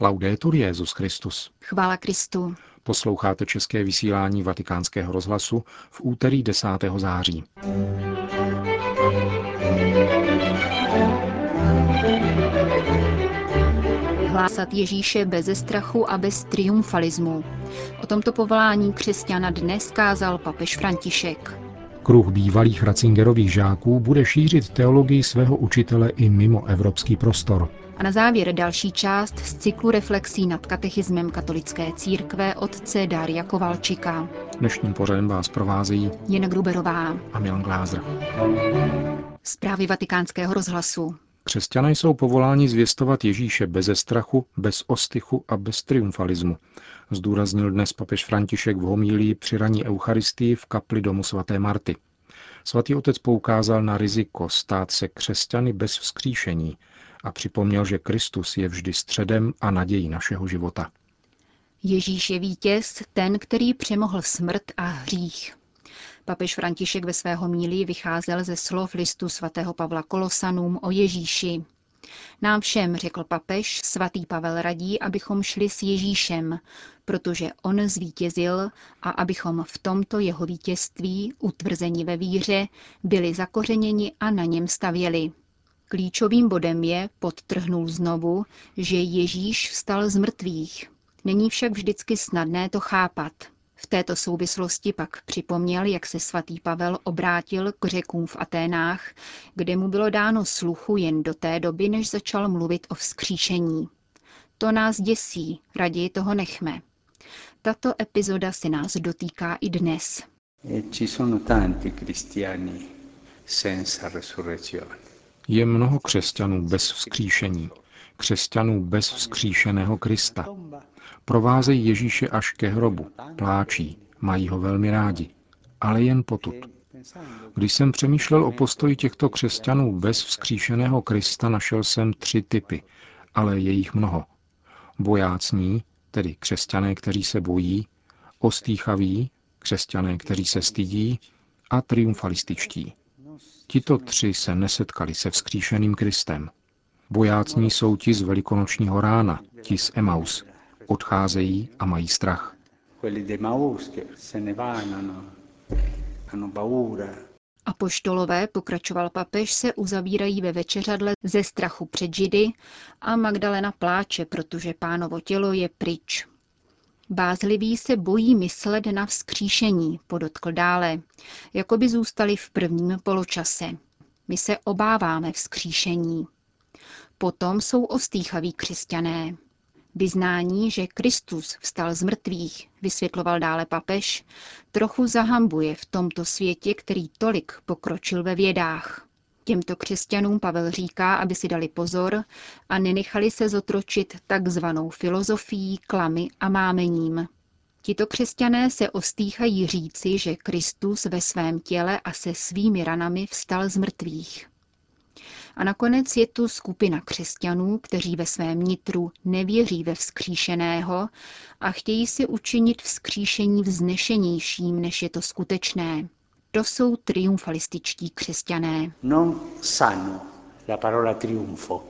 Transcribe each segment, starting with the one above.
Laudetur Jezus Christus. Chvála Kristu. Posloucháte české vysílání Vatikánského rozhlasu v úterý 10. září. Hlásat Ježíše bez strachu a bez triumfalismu. O tomto povolání křesťana dnes kázal papež František. Kruh bývalých Ratzingerových žáků bude šířit teologii svého učitele i mimo evropský prostor. A na závěr další část z cyklu reflexí nad katechismem katolické církve otce Daria Kovalčika. Dnešním pořadem vás provázejí Jena Gruberová a Milan Glázer. Zprávy vatikánského rozhlasu. Křesťané jsou povoláni zvěstovat Ježíše beze strachu, bez ostychu a bez triumfalismu, zdůraznil dnes papež František v homílii při raní Eucharistii v kapli domu svaté Marty. Svatý otec poukázal na riziko stát se křesťany bez vzkříšení a připomněl, že Kristus je vždy středem a nadějí našeho života. Ježíš je vítěz, ten, který přemohl smrt a hřích. Papež František ve svého míli vycházel ze slov listu svatého Pavla Kolosanům o Ježíši. Nám všem, řekl papež, svatý Pavel radí, abychom šli s Ježíšem, protože on zvítězil a abychom v tomto jeho vítězství, utvrzení ve víře, byli zakořeněni a na něm stavěli. Klíčovým bodem je, podtrhnul znovu, že Ježíš vstal z mrtvých. Není však vždycky snadné to chápat. V této souvislosti pak připomněl, jak se svatý Pavel obrátil k řekům v Aténách, kde mu bylo dáno sluchu jen do té doby, než začal mluvit o vzkříšení. To nás děsí, raději toho nechme. Tato epizoda se nás dotýká i dnes. E ci sono tanti cristiani senza resurrezione. Je mnoho křesťanů bez vzkříšení, křesťanů bez vzkříšeného Krista. Provázejí Ježíše až ke hrobu, pláčí, mají ho velmi rádi, ale jen potud. Když jsem přemýšlel o postoji těchto křesťanů bez vzkříšeného Krista, našel jsem tři typy, ale je jich mnoho. Bojácní, tedy křesťané, kteří se bojí, ostýchaví, křesťané, kteří se stydí, a triumfalističtí. Tito tři se nesetkali se vzkříšeným Kristem. Bojácní jsou ti z velikonočního rána, ti z Emaus. Odcházejí a mají strach. Apoštolové, pokračoval papež, se uzavírají ve večeřadle ze strachu před židy a Magdalena pláče, protože pánovo tělo je pryč. Bázliví se bojí myslet na vzkříšení, podotkl dále, jako by zůstali v prvním poločase. My se obáváme vzkříšení. Potom jsou ostýchaví křesťané. Vyznání, že Kristus vstal z mrtvých, vysvětloval dále papež, trochu zahambuje v tomto světě, který tolik pokročil ve vědách. Těmto křesťanům Pavel říká, aby si dali pozor a nenechali se zotročit takzvanou filozofií, klamy a mámením. Tito křesťané se ostýchají říci, že Kristus ve svém těle a se svými ranami vstal z mrtvých. A nakonec je tu skupina křesťanů, kteří ve svém nitru nevěří ve vzkříšeného a chtějí si učinit vzkříšení vznešenějším, než je to skutečné. To jsou triumfalističtí křesťané. Non sanno la parola triunfo,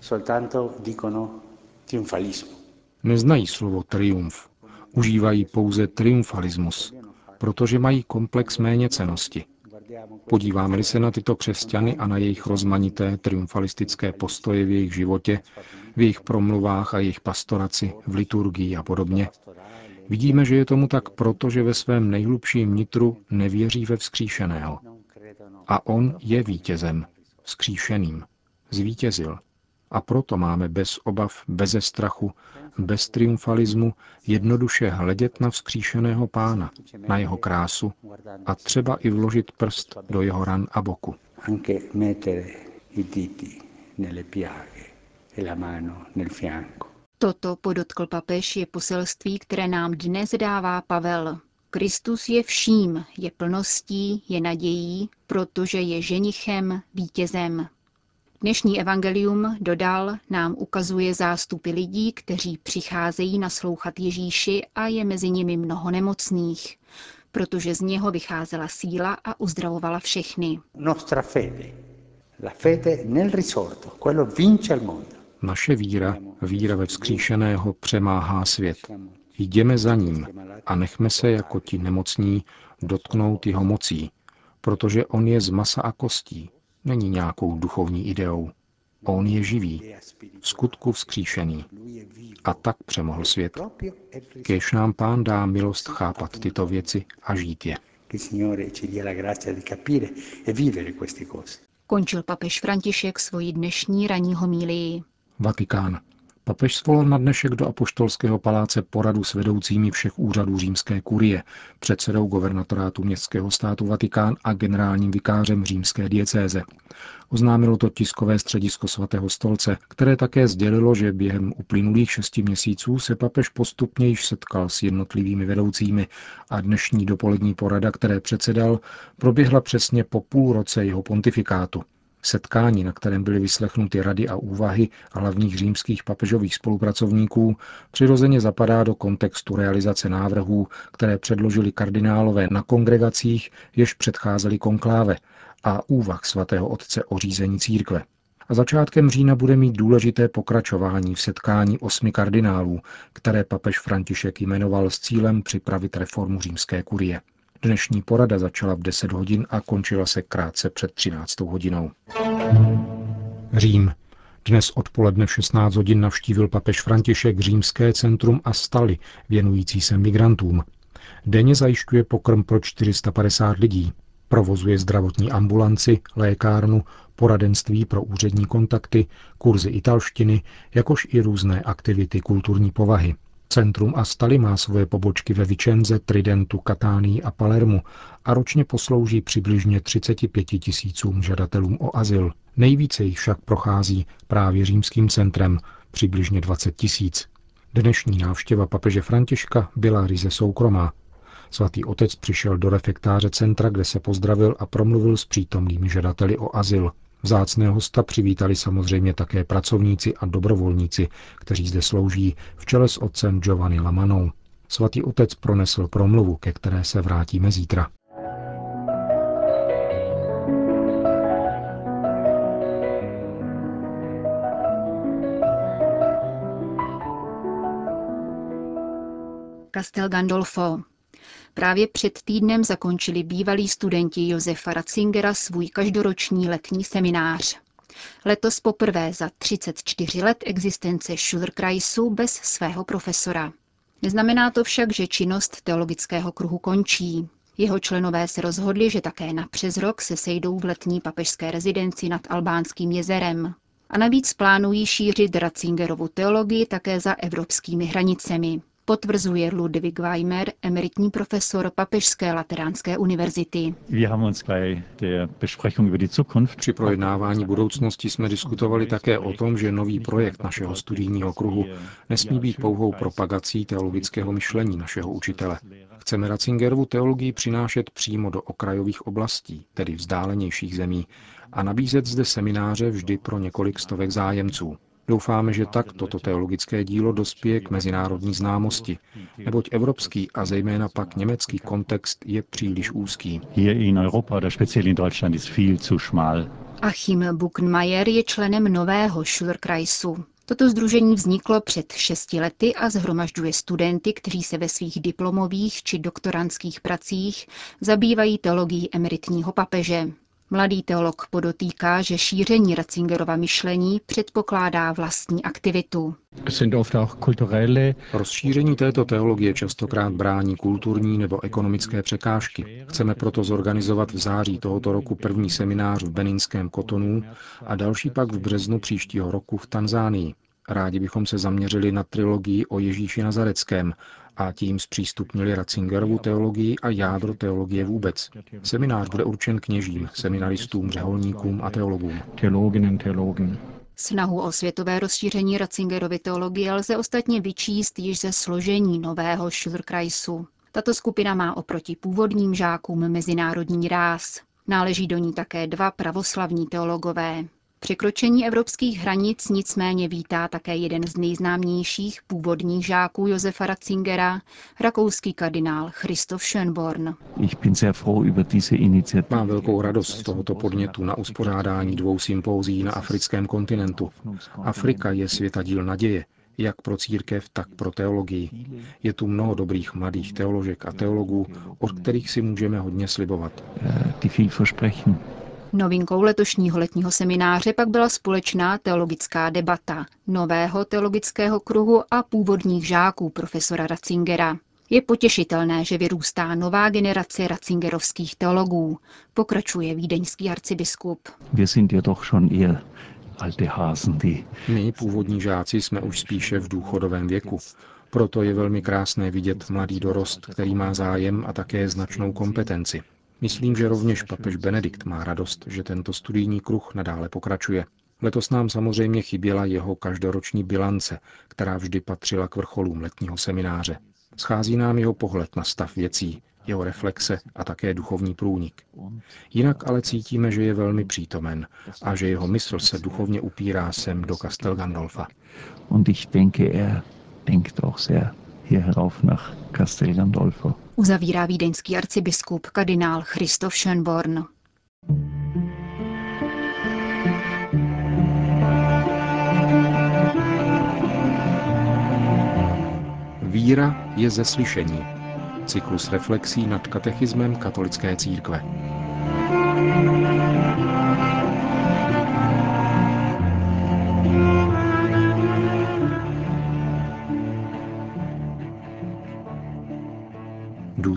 soltanto dicono triunfalismo. Neznají slovo triumf, užívají pouze triumfalismus, protože mají komplex méněcenosti. Podíváme-li se na tyto křesťany a na jejich rozmanité triumfalistické postoje v jejich životě, v jejich promluvách a jejich pastoraci, v liturgii a podobně, vidíme, že je tomu tak proto, že ve svém nejhlubším nitru nevěří ve vzkříšeného. A on je vítězem, vzkříšeným. Zvítězil. A proto máme bez obav, beze strachu, bez triumfalismu jednoduše hledět na vzkříšeného pána, na jeho krásu a třeba i vložit prst do jeho ran a boku. Anche mettere i diti nelle piaghe e la mano nel fianco. Toto, podotkl papež, je poselství, které nám dnes dává Pavel. Kristus je vším, je plností, je nadějí, protože je ženichem, vítězem. Dnešní evangelium, dodal, nám ukazuje zástupy lidí, kteří přicházejí naslouchat Ježíši a je mezi nimi mnoho nemocných, protože z něho vycházela síla a uzdravovala všechny. Nostra fede, la fede nel risorto, quello vince al mondo. Naše víra, Víra ve vzkříšeného přemáhá svět. Jdeme za ním a nechme se jako ti nemocní dotknout jeho mocí, protože on je z masa a kostí, není nějakou duchovní ideou. On je živý, v skutku vzkříšený. A tak přemohl svět. Kéž nám pán dá milost chápat tyto věci a žít je. Končil papež František svoji dnešní ranní homílii. Vatikán. Papež svolal na dnešek do Apoštolského paláce poradu s vedoucími všech úřadů římské kurie, předsedou guvernatorátu městského státu Vatikán a generálním vikářem římské diecéze. Oznámilo to tiskové středisko svatého stolce, které také sdělilo, že během uplynulých šesti měsíců se papež postupně již setkal s jednotlivými vedoucími a dnešní dopolední porada, které předsedal, proběhla přesně po půl roce jeho pontifikátu. Setkání, na kterém byly vyslechnuty rady a úvahy hlavních římských papežových spolupracovníků, přirozeně zapadá do kontextu realizace návrhů, které předložili kardinálové na kongregacích, jež předcházely konkláve a úvah svatého otce o řízení církve. A začátkem října bude mít důležité pokračování v setkání osmi kardinálů, které papež František jmenoval s cílem připravit reformu římské kurie. Dnešní porada začala v 10 hodin a končila se krátce před 13 hodinou. Řím. Dnes odpoledne v 16 hodin navštívil papež František římské centrum a staly, věnující se migrantům. Denně zajišťuje pokrm pro 450 lidí. Provozuje zdravotní ambulanci, lékárnu, poradenství pro úřední kontakty, kurzy italštiny, jakož i různé aktivity kulturní povahy. Centrum Astali má svoje pobočky ve Vicenze, Tridentu, Katánii a Palermu a ročně poslouží přibližně 35 tisícům žadatelům o azyl. Nejvíce jich však prochází právě římským centrem, přibližně 20 tisíc. Dnešní návštěva papeže Františka byla ryze soukromá. Svatý otec přišel do refektáře centra, kde se pozdravil a promluvil s přítomnými žadateli o azyl. Vzácného hosta přivítali samozřejmě také pracovníci a dobrovolníci, kteří zde slouží v čele s otcem Giovanni Lamanou. Svatý otec pronesl promluvu, ke které se vrátíme zítra. Castel Gandolfo. Právě před týdnem zakončili bývalí studenti Josefa Ratzingera svůj každoroční letní seminář. Letos poprvé za 34 let existence Schulterkreisu bez svého profesora. Neznamená to však, že činnost teologického kruhu končí. Jeho členové se rozhodli, že také na přes rok se sejdou v letní papežské rezidenci nad Albánským jezerem. A navíc plánují šířit Ratzingerovu teologii také za evropskými hranicemi potvrzuje Ludwig Weimer, emeritní profesor Papežské lateránské univerzity. Při projednávání budoucnosti jsme diskutovali také o tom, že nový projekt našeho studijního kruhu nesmí být pouhou propagací teologického myšlení našeho učitele. Chceme Ratzingerovu teologii přinášet přímo do okrajových oblastí, tedy vzdálenějších zemí, a nabízet zde semináře vždy pro několik stovek zájemců. Doufáme, že tak toto teologické dílo dospěje k mezinárodní známosti, neboť evropský a zejména pak německý kontext je příliš úzký. Achim Buchenmayer je členem nového Schulterkreisu. Toto združení vzniklo před šesti lety a zhromažďuje studenty, kteří se ve svých diplomových či doktorantských pracích zabývají teologií emeritního papeže. Mladý teolog podotýká, že šíření Ratzingerova myšlení předpokládá vlastní aktivitu. Rozšíření této teologie častokrát brání kulturní nebo ekonomické překážky. Chceme proto zorganizovat v září tohoto roku první seminář v Beninském Kotonu a další pak v březnu příštího roku v Tanzánii. Rádi bychom se zaměřili na trilogii o Ježíši Nazareckém a tím zpřístupnili Ratzingerovu teologii a jádro teologie vůbec. Seminář bude určen kněžím, seminaristům, řeholníkům a teologům. Snahu o světové rozšíření Ratzingerovy teologie lze ostatně vyčíst již ze složení nového Schulterkreisu. Tato skupina má oproti původním žákům mezinárodní ráz. Náleží do ní také dva pravoslavní teologové. Překročení evropských hranic nicméně vítá také jeden z nejznámějších původních žáků Josefa Ratzingera, rakouský kardinál Christoph Schönborn. Mám velkou radost z tohoto podnětu na uspořádání dvou sympózí na africkém kontinentu. Afrika je světadíl naděje, jak pro církev, tak pro teologii. Je tu mnoho dobrých mladých teoložek a teologů, od kterých si můžeme hodně slibovat. Novinkou letošního letního semináře pak byla společná teologická debata nového teologického kruhu a původních žáků profesora Ratzingera. Je potěšitelné, že vyrůstá nová generace ratzingerovských teologů, pokračuje vídeňský arcibiskup. My, původní žáci, jsme už spíše v důchodovém věku. Proto je velmi krásné vidět mladý dorost, který má zájem a také značnou kompetenci. Myslím, že rovněž papež Benedikt má radost, že tento studijní kruh nadále pokračuje. Letos nám samozřejmě chyběla jeho každoroční bilance, která vždy patřila k vrcholům letního semináře. Schází nám jeho pohled na stav věcí, jeho reflexe a také duchovní průnik. Jinak ale cítíme, že je velmi přítomen a že jeho mysl se duchovně upírá sem do Castel Gandolfa. Und ich denke, er denkt auch sehr hier herauf nach Castel Gandolfo. Uzavírá vídeňský arcibiskup kardinál Christoph Schönborn. Víra je ze slyšení. Cyklus reflexí nad katechismem katolické církve.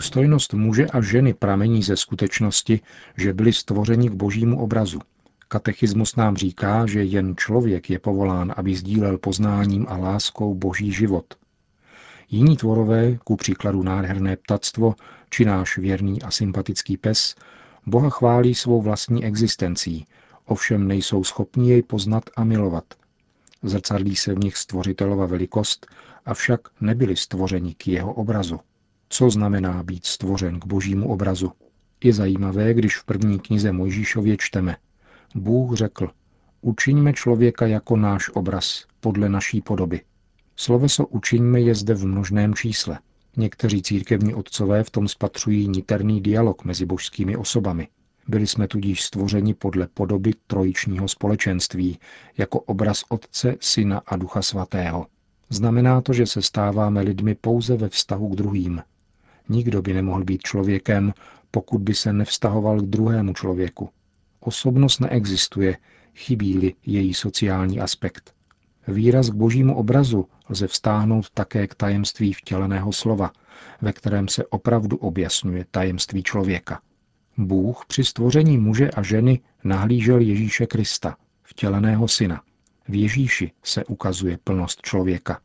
Důstojnost muže a ženy pramení ze skutečnosti, že byli stvořeni k božímu obrazu. Katechismus nám říká, že jen člověk je povolán, aby sdílel poznáním a láskou boží život. Jiní tvorové, ku příkladu nádherné ptactvo či náš věrný a sympatický pes, Boha chválí svou vlastní existencí, ovšem nejsou schopni jej poznat a milovat. Zrcadlí se v nich stvořitelova velikost, avšak nebyli stvořeni k jeho obrazu. Co znamená být stvořen k božímu obrazu? Je zajímavé, když v první knize Mojžíšově čteme. Bůh řekl, učiňme člověka jako náš obraz, podle naší podoby. Sloveso učiňme je zde v množném čísle. Někteří církevní otcové v tom spatřují niterný dialog mezi božskými osobami. Byli jsme tudíž stvořeni podle podoby trojičního společenství, jako obraz Otce, Syna a Ducha Svatého. Znamená to, že se stáváme lidmi pouze ve vztahu k druhým. Nikdo by nemohl být člověkem, pokud by se nevztahoval k druhému člověku. Osobnost neexistuje, chybí-li její sociální aspekt. Výraz k božímu obrazu lze vztáhnout také k tajemství vtěleného slova, ve kterém se opravdu objasňuje tajemství člověka. Bůh při stvoření muže a ženy nahlížel Ježíše Krista, vtěleného syna. V Ježíši se ukazuje plnost člověka.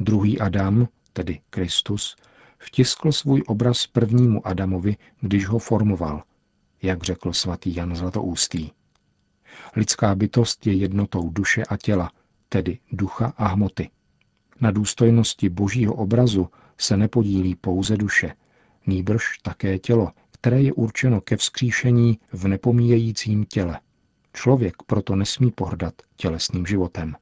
Druhý Adam, tedy Kristus, vtiskl svůj obraz prvnímu Adamovi, když ho formoval, jak řekl svatý Jan Zlatoústý. Lidská bytost je jednotou duše a těla, tedy ducha a hmoty. Na důstojnosti božího obrazu se nepodílí pouze duše, nýbrž také tělo, které je určeno ke vzkříšení v nepomíjejícím těle. Člověk proto nesmí pohrdat tělesným životem.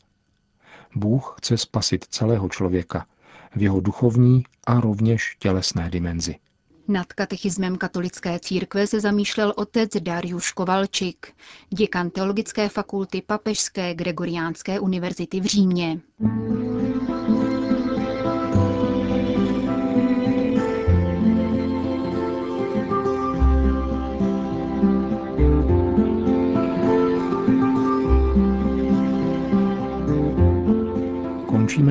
Bůh chce spasit celého člověka v jeho duchovní a rovněž tělesné dimenzi. Nad katechismem katolické církve se zamýšlel otec Dariuš Kovalčik, děkan Teologické fakulty Papežské Gregoriánské univerzity v Římě.